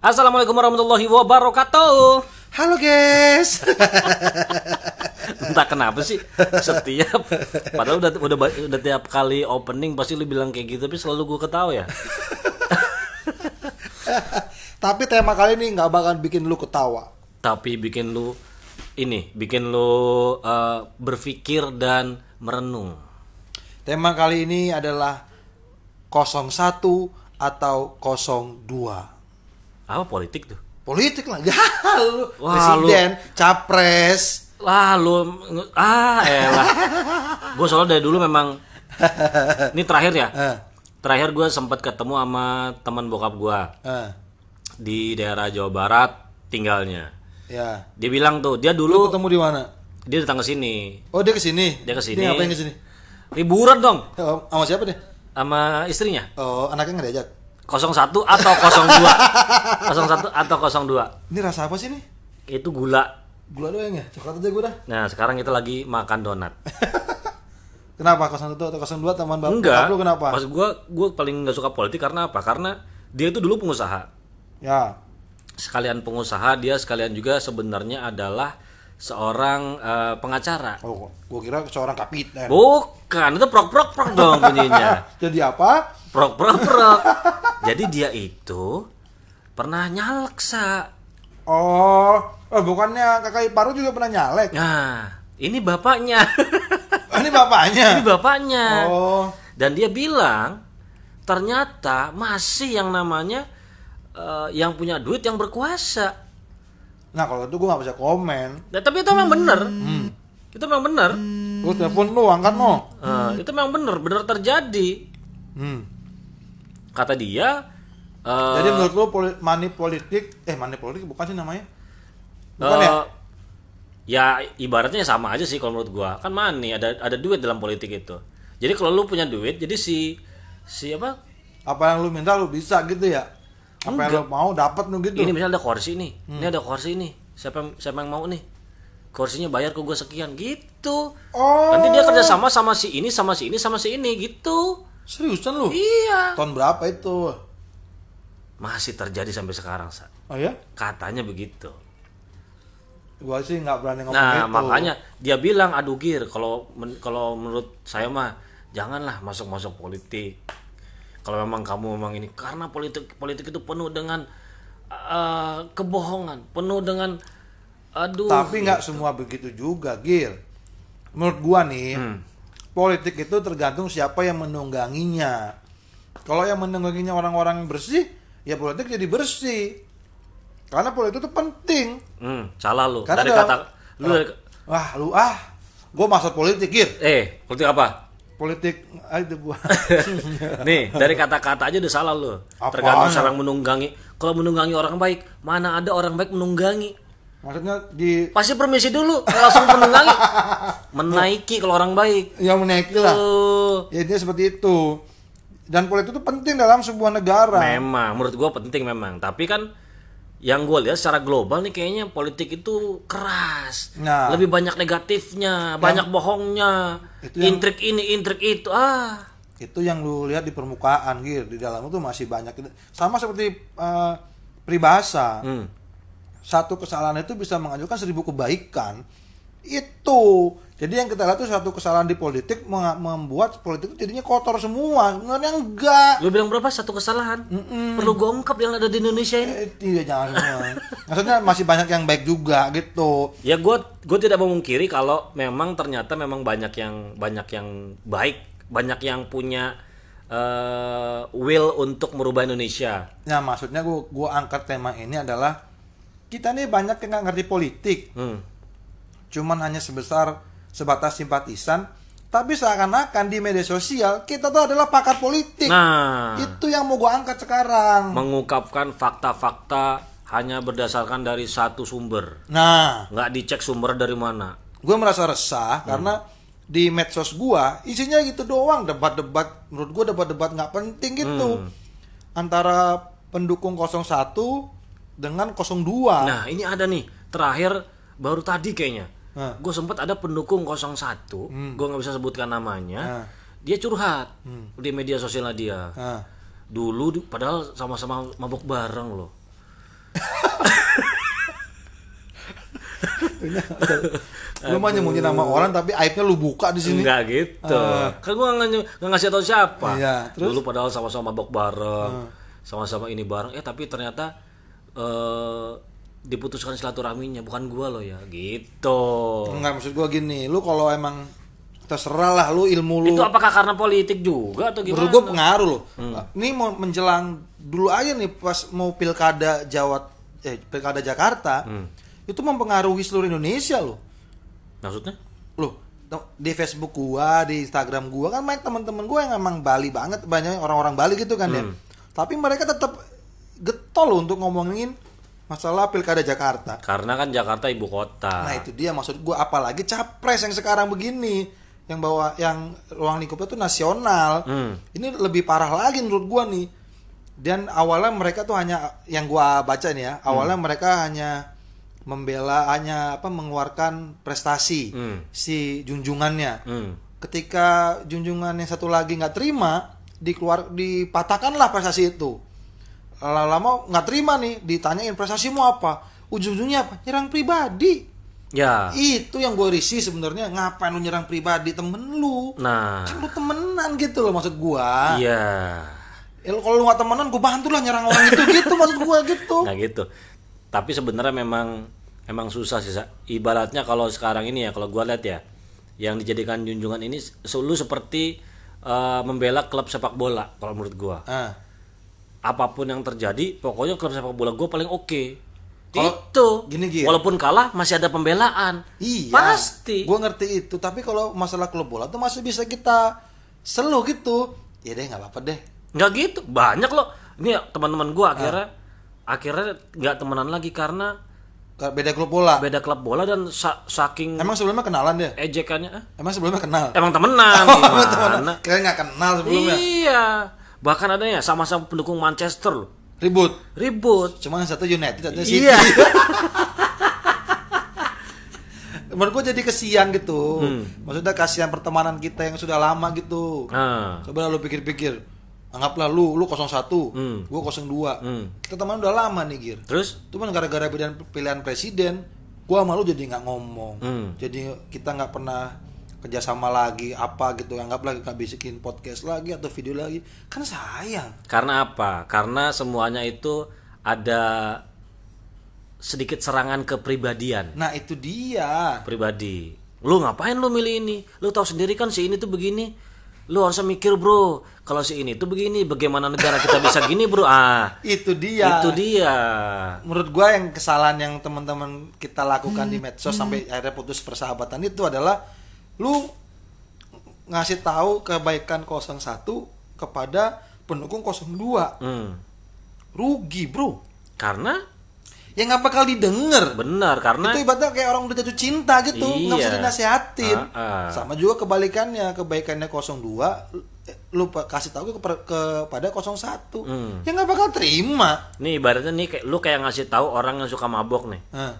Assalamualaikum warahmatullahi wabarakatuh. Halo guys. Entah kenapa sih setiap padahal udah udah udah tiap kali opening pasti lu bilang kayak gitu tapi selalu gue ketawa ya. Tapi tema kali ini nggak bakal bikin lu ketawa. Tapi bikin lu ini, bikin lu eh, berpikir dan merenung. Tema kali ini adalah 01 atau 02. Apa politik tuh? Politik lah. Ya, lu Wah, lu- presiden, capres. Lah lu ah elah. gue soalnya dari dulu memang ini terakhir ya. Eh, Terakhir gue sempat ketemu sama teman bokap gue eh, di daerah Jawa Barat tinggalnya. ya. Dia bilang tuh, dia Lu dulu ketemu di mana? dia datang ke sini. Oh, dia ke sini. Dia ke sini. Dia ngapain ke sini? Liburan dong Oh, sama siapa deh? sama istrinya. Oh, anaknya nggak diajak. 01 atau 02. 01 atau 02. Ini rasa apa sih nih? Itu gula. Gula doang ya? Coklat aja gue dah. Nah, sekarang kita lagi makan donat. Kenapa 01 atau 02 teman bapak Enggak. lu kenapa? Maksud gua gua paling nggak suka politik karena apa? Karena dia itu dulu pengusaha. Ya. Sekalian pengusaha, dia sekalian juga sebenarnya adalah seorang eh, pengacara. Oh, gue kira seorang kapiten. Bukan, itu prok-prok-prok dong bunyinya. Jadi apa? Prok prok prok. Jadi dia itu pernah nyaleksa. Oh, oh bukannya kakak ipar lu juga pernah nyalek? Nah, ini bapaknya. Oh, ini bapaknya. ini bapaknya. Oh, Dan dia bilang ternyata masih yang namanya eh, yang punya duit yang berkuasa. nah kalau itu gue gak bisa komen. Nah, tapi itu memang benar. Itu memang benar. Lu telepon lu, angkat no. Eh, itu memang benar, benar terjadi. Hmm. Kata dia. eh, Jadi menurut lu poli- money politik, eh money politik bukan sih namanya? Bukan Eh, ya? ya ibaratnya sama aja sih kalau menurut gua kan money ada ada duit dalam politik itu jadi kalau lu punya duit jadi si si apa Apa yang lu minta lu bisa gitu ya? Apa yang lu mau dapat lu gitu? ini misalnya ada kursi nih ini ada kursi nih siapa yang- siapa yang mau nih kursinya bayar ke gua sekian gitu Oh, nanti dia kerja sama sama si ini sama si ini sama si ini gitu seriusan lu? iya Tahun berapa itu? masih terjadi sampai sekarang sa Oh ya? katanya begitu Gua sih nggak berani ngomong Nah, itu. makanya dia bilang aduh gir kalau men- kalau menurut saya mah janganlah masuk-masuk politik. Kalau memang kamu memang ini karena politik politik itu penuh dengan eh, kebohongan, penuh dengan aduh. Tapi nggak semua begitu juga, Gil. Menurut gua nih, Hmm. Politik itu tergantung siapa yang menungganginya. Kalau yang menungganginya orang-orang bersih, ya politik jadi bersih. Karena politik itu penting. Hmm, salah lu. Karena dari ada- kata lu dari- Wah, lu ah, gua masuk politik, Gil. eh, politik apa? Politik, ah, itu gua. Nih, dari kata-kata aja udah salah lu. Apaan? Tergantung siapa yang menunggangi. Kalau menunggangi orang baik, mana ada orang baik menunggangi? Maksudnya di Pasti permisi dulu, langsung menunggangi. Menaiki kalau orang baik. yang menaiki lah. Tuh. Ya, dia seperti itu. Dan politik itu penting dalam sebuah negara. Memang, menurut gua penting memang. Tapi kan yang gue lihat secara global nih kayaknya politik itu keras. Nah. Lebih banyak negatifnya, banyak bohongnya, Itu yang- intrik ini, intrik itu. Ah, itu yang lu lihat di permukaan gitu di dalam itu masih banyak sama seperti eh, peribahasa hmm. Satu kesalahan itu bisa mengajukan seribu kebaikan. Itu. Jadi yang kita lihat itu satu kesalahan di politik membuat politik itu jadinya kotor semua. Sebenarnya enggak. Lu bilang berapa? Satu kesalahan? Perlu gue ungkap yang ada di Indonesia ini. eh, tidak jangan semua. Maksudnya masih banyak yang baik juga gitu. Ya gue gue tidak memungkiri kalau memang ternyata memang banyak yang banyak yang baik, banyak yang punya eh, will untuk merubah Indonesia. nah maksudnya gua gua angkat tema ini adalah kita nih banyak yang nggak ngerti politik. Hmm. cuman hanya sebesar sebatas simpatisan. Tapi seakan-akan di media sosial kita tuh adalah pakar politik. Nah, itu yang mau gua angkat sekarang. Mengungkapkan fakta-fakta hanya berdasarkan dari satu sumber, nah. Nggak dicek sumber dari mana. gue merasa resah karena di medsos gua isinya gitu doang. Debat-debat menurut gua debat-debat nggak penting gitu. Antara pendukung 01 dengan 02. Nah, ini ada nih. Terakhir baru tadi kayaknya. Nah. Gue sempat ada pendukung 01, hmm. gue nggak bisa sebutkan namanya. Nah. Dia curhat hmm. di media sosialnya dia. Nah. Dulu padahal sama-sama mabuk bareng loh. lu mah nyemunyi nama orang tapi aibnya lu buka di sini. Enggak gitu. Uh. Kan gua nggak ngasih tau siapa. Iya, terus? Dulu padahal sama-sama mabok bareng. Uh. Sama-sama ini bareng. Eh tapi ternyata eh diputuskan silaturahminya bukan gua loh ya. Gitu. Enggak maksud gua gini, lu kalau emang terserah lah lu ilmu lu. Itu apakah karena politik juga atau gimana? Menurut gua pengaruh loh. Hmm. Ini mau menjelang dulu aja nih pas mau pilkada Jawa eh pilkada Jakarta. Hmm. Itu mempengaruhi seluruh Indonesia loh. Maksudnya? Loh, di Facebook gua, di Instagram gua kan banyak teman-teman gua yang emang Bali banget, banyak orang-orang Bali gitu kan ya. Hmm. Tapi mereka tetap getol loh untuk ngomongin masalah pilkada Jakarta. Karena kan Jakarta ibu kota. Nah itu dia maksud gua apalagi capres yang sekarang begini yang bawa yang ruang lingkupnya tuh nasional. Hmm. Ini lebih parah lagi menurut gua nih. Dan awalnya mereka tuh hanya yang gua baca nih ya, awalnya mereka hanya membela hanya apa mengeluarkan prestasi Hmm. si junjungannya. Hmm. Ketika junjungan yang satu lagi nggak terima, dikeluar dipatahkanlah prestasi itu. Lama-lama nggak terima nih, ditanyain prestasimu apa? Ujung-ujungnya apa? Nyerang pribadi. Ya. Itu yang gue risih sebenarnya. Ngapain lu nyerang pribadi temen lu? Nah. Kan lu temenan gitu loh maksud gua. Iya. Ya, kalau lu gak temenan, gue bantu lah nyerang orang itu gitu maksud gua gitu. Nah gitu. Tapi sebenarnya memang emang susah sih. Sa. Ibaratnya kalau sekarang ini ya, kalau gua lihat ya, yang dijadikan junjungan ini lu seperti eh, membela klub sepak bola kalau menurut gua. Ah. Apa pun yang terjadi, pokoknya klub sepak bola gua paling oke. Kalau- Itu. gini, Gir. Walaupun kalah masih ada pembelaan. Iya. Pasti. Gue ngerti itu. Tapi kalau masalah klub bola tuh masih bisa kita selu gitu. Ya deh nggak apa-apa deh. nggak gitu banyak loh ini teman-teman gua akhirnya akhirnya nggak temenan lagi karena Beda klub bola. beda klub bola dan sa- saking Emang sebelumnya kenalan dia? ejekannya ah, Emang sebelumnya kenal? emang temenan Oh, gimana temenan. Kira nggak kenal sebelumnya. iya bahkan ada ya sama-sama pendukung Manchester loh Ribut. ribut Cuma yang satu United, satu City. iya Menurut gue jadi kesian gitu. Hmm. Maksudnya kasihan pertemanan kita yang sudah lama gitu. nah Coba lu pikir-pikir. Anggaplah lu, lu 01, Hmm. gua 02. Hmm. Kita teman udah lama nih, Gir. terus Cuman gara-gara pilihan, pilihan presiden, gua sama lu jadi nggak ngomong. Hmm. Jadi kita nggak pernah kerjasama lagi apa gitu anggap lagi nggak bisikin podcast lagi atau video lagi kan sayang karena apa karena semuanya itu ada sedikit serangan kepribadian nah itu dia pribadi. Lu ngapain lu milih ini? Lu tahu sendiri kan si ini tuh begini. Lu harusnya mikir, Bro. Kalau si ini tuh begini, bagaimana negara kita bisa gini, Bro? Ah, itu dia itu dia. menurut gua yang kesalahan yang teman-teman kita lakukan di medsos sampai akhirnya putus persahabatan itu adalah lu ngasih tahu kebaikan 01 kepada pendukung 02 Hmm. rugi bro Karena ya nggak bakal didengar benar karena itu ibaratnya kayak orang udah jatuh cinta gitu nggak Iya. usah dinasehatin Ah, ah. sama juga kebalikannya kebaikannya 02 lu kasih tahu ke kepada 01 Hmm. ya nggak bakal terima nih ibaratnya nih kayak lu kayak ngasih tahu orang yang suka mabok nih. Nah,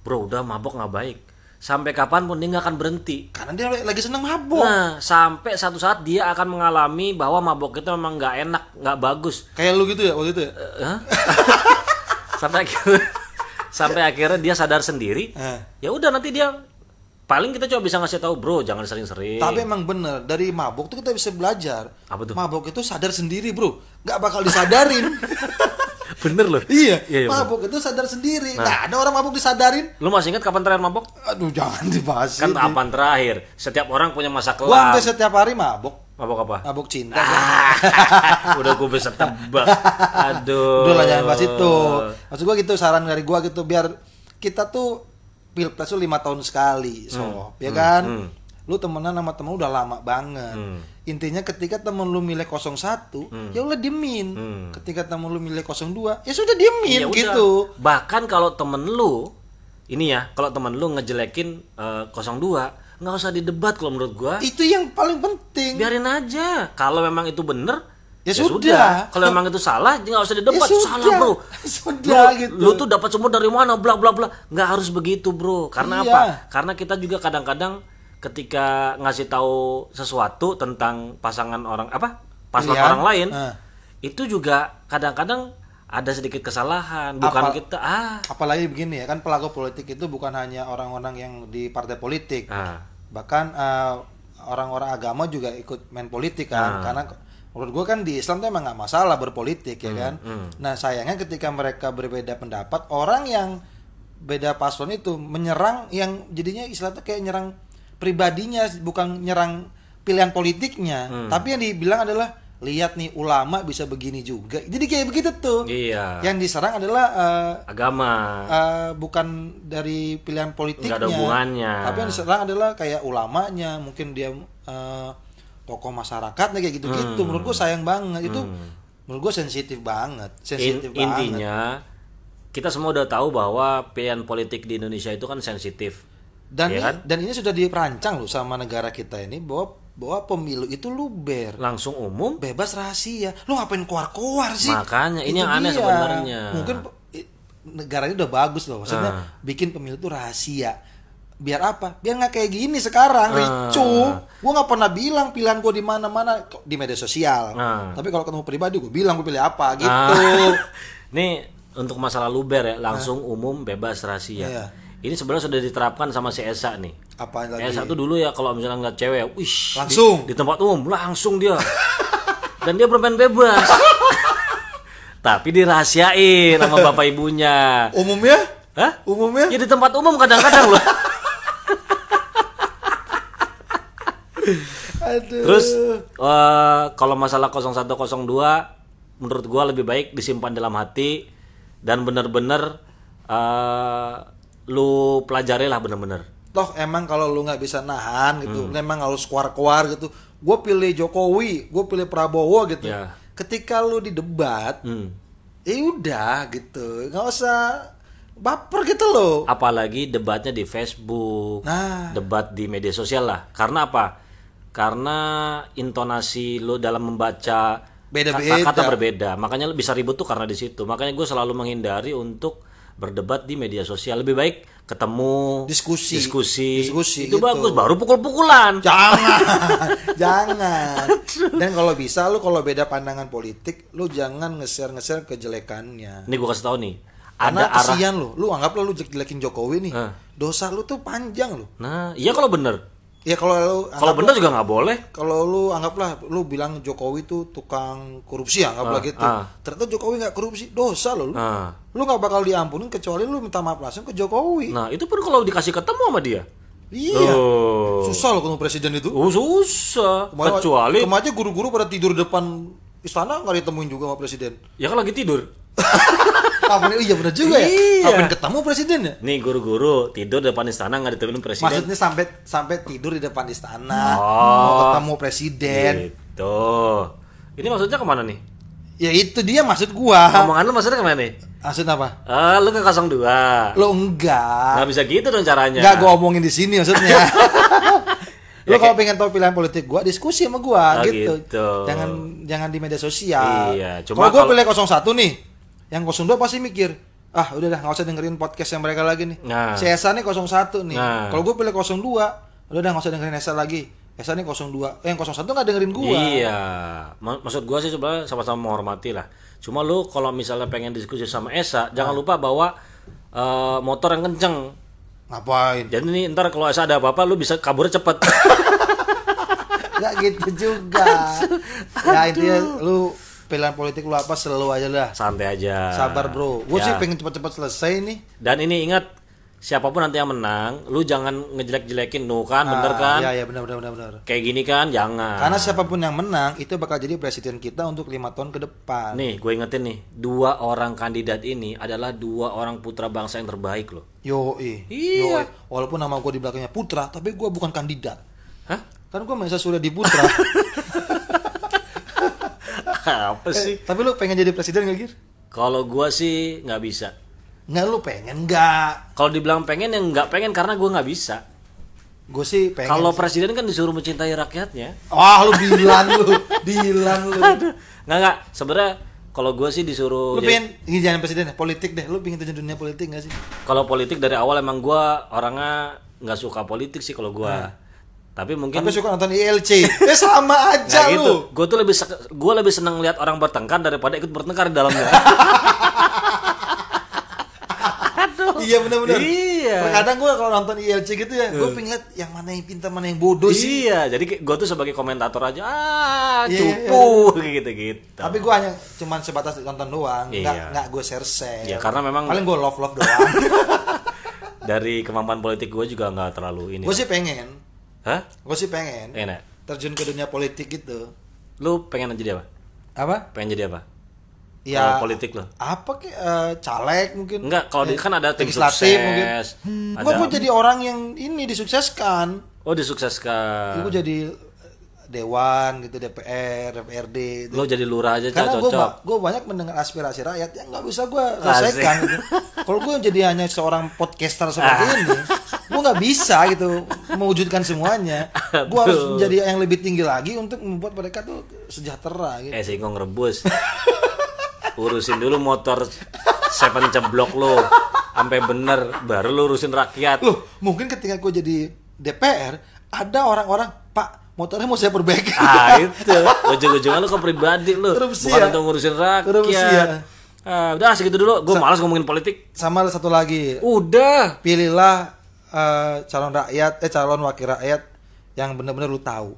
Bro, udah mabok nggak baik. Sampai kapan pun dia nggak akan berhenti. karena dia lagi seneng mabok Nah, sampai satu saat dia akan mengalami bahwa mabok itu memang nggak enak, nggak bagus. kayak lu gitu ya waktu itu ya Hah? sampai akhirnya sampai akhirnya dia sadar sendiri Eh. ya udah nanti dia paling kita cuma bisa ngasih tahu bro jangan sering-sering Tapi emang bener dari mabuk tuh kita bisa belajar. Apa tuh? Mabuk itu sadar sendiri bro, nggak bakal disadarin. bener loh iya, Iya, iya, mabuk itu sadar sendiri. Nggak ada orang mabuk disadarin. lu masih ingat kapan terakhir mabok Aduh jangan dibahas kan kapan terakhir setiap orang punya masa Gua kelam hampir setiap hari mabuk, mabok apa mabuk cinta. Ah, udah gue bisa tebak aduh Udah lah jangan bahas itu. Maksud gua gitu saran dari gua gitu biar kita tuh pilpres tuh lima tahun sekali, so ya kan. hmm. Lu temenan sama temen udah lama banget. Hmm. Intinya ketika temen lu milih 01, ya udah diemin. Hmm. Ketika temen lu milih 02, ya sudah diemin Ya udah. gitu. bahkan kalau temen lu ini ya kalau temen lu ngejelekin eh, 02 nggak usah didebat kalau menurut gua Itu yang paling penting. biarin aja kalau memang itu bener Ya sudah. kalau memang itu salah nggak usah didebat Ya salah sudah. bro Sudah lu, gitu. lu tuh dapat sumber dari mana bla bla bla nggak harus begitu bro karena Iya. apa karena kita juga kadang-kadang ketika ngasih tahu sesuatu tentang pasangan orang apa pasangan Pilihan. orang lain Ah. itu juga kadang-kadang ada sedikit kesalahan bukan Apa- kita ah. apalagi begini ya kan pelaku politik itu bukan hanya orang-orang yang di partai politik. Ah. Bahkan eh, orang-orang agama juga ikut main politik kan. Karena menurut gue kan di Islam tuh emang nggak masalah berpolitik ya kan? nah sayangnya ketika mereka berbeda pendapat orang yang beda paslon itu menyerang yang jadinya Islam tuh kayak nyerang pribadinya bukan nyerang pilihan politiknya tapi yang dibilang adalah lihat nih ulama bisa begini juga jadi kayak begitu tuh iya yang diserang adalah eh, agama eh, bukan dari pilihan politiknya. Nggak ada hubungannya. Tapi yang diserang adalah kayak ulamanya, mungkin dia eh, tokoh masyarakatnya kayak gitu-gitu. Menurut gua sayang banget itu. Menurut gua sensitif banget, In- sensitif banget. intinya kita semua udah tahu bahwa pilihan politik di Indonesia itu kan sensitif Dan ini, kan? dan ini sudah dirancang loh sama negara kita ini bahwa bahwa pemilu itu luber, langsung umum bebas rahasia. Lu ngapain keluar-keluar sih? Makanya, ini Itu yang aneh dia. sebenarnya. Mungkin negara ini udah bagus loh, maksudnya Ah. bikin pemilu itu rahasia. Biar apa? Biar nggak kayak gini sekarang, Ah. ricu. Gua nggak pernah bilang pilihan gua di mana-mana kok di media sosial. Ah. Tapi kalau ketemu pribadi gua bilang gua pilih apa gitu. Ah. nih untuk masalah luber ya langsung umum bebas rahasia Iya. Ini sebenarnya sudah diterapkan sama si Esa nih Apa lagi? Esa tuh dulu ya kalau misalnya ngeliat cewek wish Langsung. di, di tempat umum langsung dia dan dia bermain bebas tapi dirahasiain sama bapak ibunya Umumnya? Hah? Umumnya? Ya di tempat umum kadang-kadang loh. Aduh. Terus eh, kalau masalah 0102 menurut gua lebih baik disimpan dalam hati dan bener-bener eh, lu pelajari lah bener-bener. toh emang kalau lu nggak bisa nahan gitu Hmm. memang harus keluar-keluar gitu gue pilih Jokowi gue pilih Prabowo gitu Ya. ketika lu di debat Hmm. ya udah gitu nggak usah baper gitu loh Apalagi debatnya di Facebook, nah debat di media sosial lah. Karena apa? Karena intonasi lu dalam membaca Beda-beda. kata-kata berbeda. Makanya lu bisa ribut tuh karena di situ. Makanya gue selalu menghindari untuk berdebat di media sosial. Lebih baik ketemu, Diskusi. diskusi, Diskusi itu gitu. bagus. Baru pukul-pukulan. jangan jangan dan kalau bisa lu kalau beda pandangan politik lu jangan nge-share nge-share kejelekannya Ini gue kasih tahu nih. karena Ada arah. kasihan lu lu anggaplah lu jelek-jelekin Jokowi nih Eh. dosa lu tuh panjang lu Nah, iya kalau bener. ya kalau lu Kalau bener juga nggak boleh. kalau lu anggaplah lu bilang Jokowi itu tukang korupsi anggaplah Ah, gitu ah. ternyata Jokowi nggak korupsi dosa lo lu Nah, lu nggak bakal diampunin kecuali lu minta maaf langsung ke Jokowi nah itu pun kalau dikasih ketemu sama dia. iya Oh. susah lo ketemu presiden itu Oh, susah. Kemarin- Kecuali kemarin aja guru-guru pada tidur depan istana nggak ditemuin juga sama presiden ya kan lagi tidur. kapan iya bener juga ya Iya. kapan ketemu presiden ya Nih guru-guru tidur depan istana nggak ditemuin presiden. maksudnya sampai sampai tidur di depan istana Oh. mau ketemu presiden Gitu. Ini maksudnya ke mana nih? Ya itu dia maksud gua Omongan lu maksudnya ke mana nih? maksud apa Ah, lu ke 02. lo enggak Nggak bisa gitu dong caranya. Enggak gua omongin di sini maksudnya. Lo Ya, kalau pengen tahu pilihan politik gua, diskusi sama gua Oh, gitu. gitu. Jangan jangan di media sosial. Iya, cuma kalau gua pilih 01 nih, yang 02 pasti mikir, ah udah dah nggak usah dengerin podcast yang mereka lagi nih. Nah. Esa nih 01 nih. Nah. Kalau gua pilih 02, udah dah nggak usah dengerin Esa lagi. Esa nih 02. Eh, yang 01 nggak dengerin gua. Iya, Ma- maksud gua sih sebenarnya sama-sama menghormati lah. Cuma lu kalau misalnya pengen diskusi sama Esa, jangan lupa bawa eh, motor yang kenceng. Ngapain? Jadi nih ntar kalau Esa ada apa-apa, lu bisa kabur cepet. Gak gitu juga. ya intinya lu pilihan politik lu apa selalu aja lah. Santai aja. Sabar bro. Gue Ya. sih pengen cepet-cepet selesai nih. Dan ini ingat, siapa pun nanti yang menang, lu jangan ngejelek-jelekin, nu kan, bener Ah, kan? Iya iya benar benar benar benar. Kayak gini kan, jangan. Karena siapa pun yang menang itu bakal jadi presiden kita untuk lima tahun ke depan. Nih, gue ingetin nih, dua orang kandidat ini adalah dua orang putra bangsa yang terbaik loh. Yo Iya. Walaupun nama gue di belakangnya Putra, tapi gue bukan kandidat. Hah? Kan gue Maesa Surya di Putra. Apa sih? tapi lu pengen jadi presiden gak Gir? Kalau gue sih nggak bisa. Nggak lu pengen nggak? Kalau dibilang pengen, yang nggak pengen karena gue nggak bisa. Gue sih pengen. Kalau presiden kan disuruh mencintai rakyatnya. Wah lu bilang lu, bilang lu. Nggak nggak. Sebenarnya kalau gue sih disuruh. Lu jadi- pengen ini jangan presiden ya, politik deh. Lu pengen terjun dunia politik gak sih? Kalau politik dari awal emang gue orangnya nggak suka politik sih kalau gue. Tapi mungkin Tapi suka nonton ILC. eh sama aja Nah, gitu. lu. Gue tuh lebih gue lebih seneng lihat orang bertengkar daripada ikut bertengkar di dalamnya. iya benar-benar. Iya. Terkadang gue kalau nonton ILC gitu ya, gue pengen lihat yang mana yang pintar, mana yang bodoh sih. Iya, jadi gue tuh sebagai komentator aja, ah Iya, cupu gitu-gitu. Tapi gue hanya cuman sebatas nonton doang, nggak Iya. nggak gue share share. Ya, karena memang- paling gue love love doang. dari kemampuan politik gue juga nggak terlalu ini. gue sih pengen, Hah? gue sih pengen Enak. terjun ke dunia politik gitu. Lu pengen jadi apa? Apa? Pengen jadi apa? Ya Kalau politik lo? apa ke eh, caleg mungkin? Enggak, kalau di- kan ada tim legislatif sukses. mungkin. Ada- Gue jadi orang yang ini disukseskan. Oh disukseskan. Gue jadi dewan gitu DPR, DPRD. Gitu. Lo jadi lurah aja Karena gue cocok. gue banyak mendengar aspirasi rakyat yang nggak bisa gue selesaikan. gitu. Kalau gue jadi hanya seorang podcaster seperti Ah. ini, gue nggak bisa gitu mewujudkan semuanya. Gue harus menjadi yang lebih tinggi lagi untuk membuat mereka tuh sejahtera gitu. Eh singkong rebus. urusin dulu motor seven ceblok lo sampai bener baru lu urusin rakyat. Loh, mungkin ketika gue jadi DPR ada orang-orang, Pak, motornya mau saya perbaiki. ah itu. Ujung-ujungnya lu ke pribadi lu. Korupsi bukan ya. untuk ngurusin Korupsi ya. rakyat ah, udah segitu dulu. Gue malas ngomongin politik. Sama satu lagi, udah. Pilihlah eh, calon rakyat, eh calon wakil rakyat yang benar-benar lu tahu.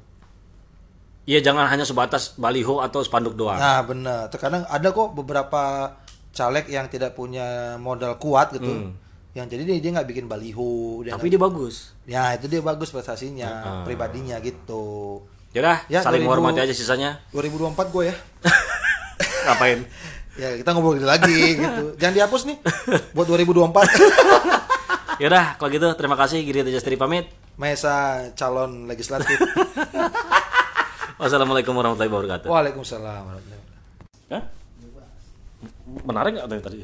Iya jangan hanya sebatas baliho atau spanduk doang. Nah benar, terkadang ada kok beberapa caleg yang tidak punya modal kuat gitu, yang jadi dia dia nggak bikin baliho, dia Hmm. tapi dia bagus. Ya itu dia bagus prestasinya, pribadinya gitu. Yaudah, Ya, saling 2000 menghormati aja sisanya. 2024 gue ya, ngapain? Ya kita ngobrol lagi gitu, jangan dihapus nih buat 2024. Yaudah, kalau gitu terima kasih. Giri Tejastri pamit. Mesa calon legislatif. Wassalamualaikum warahmatullahi wabarakatuh Waalaikumsalam warahmatullahi wabarakatuh. Hah? Menarik nggak tadi?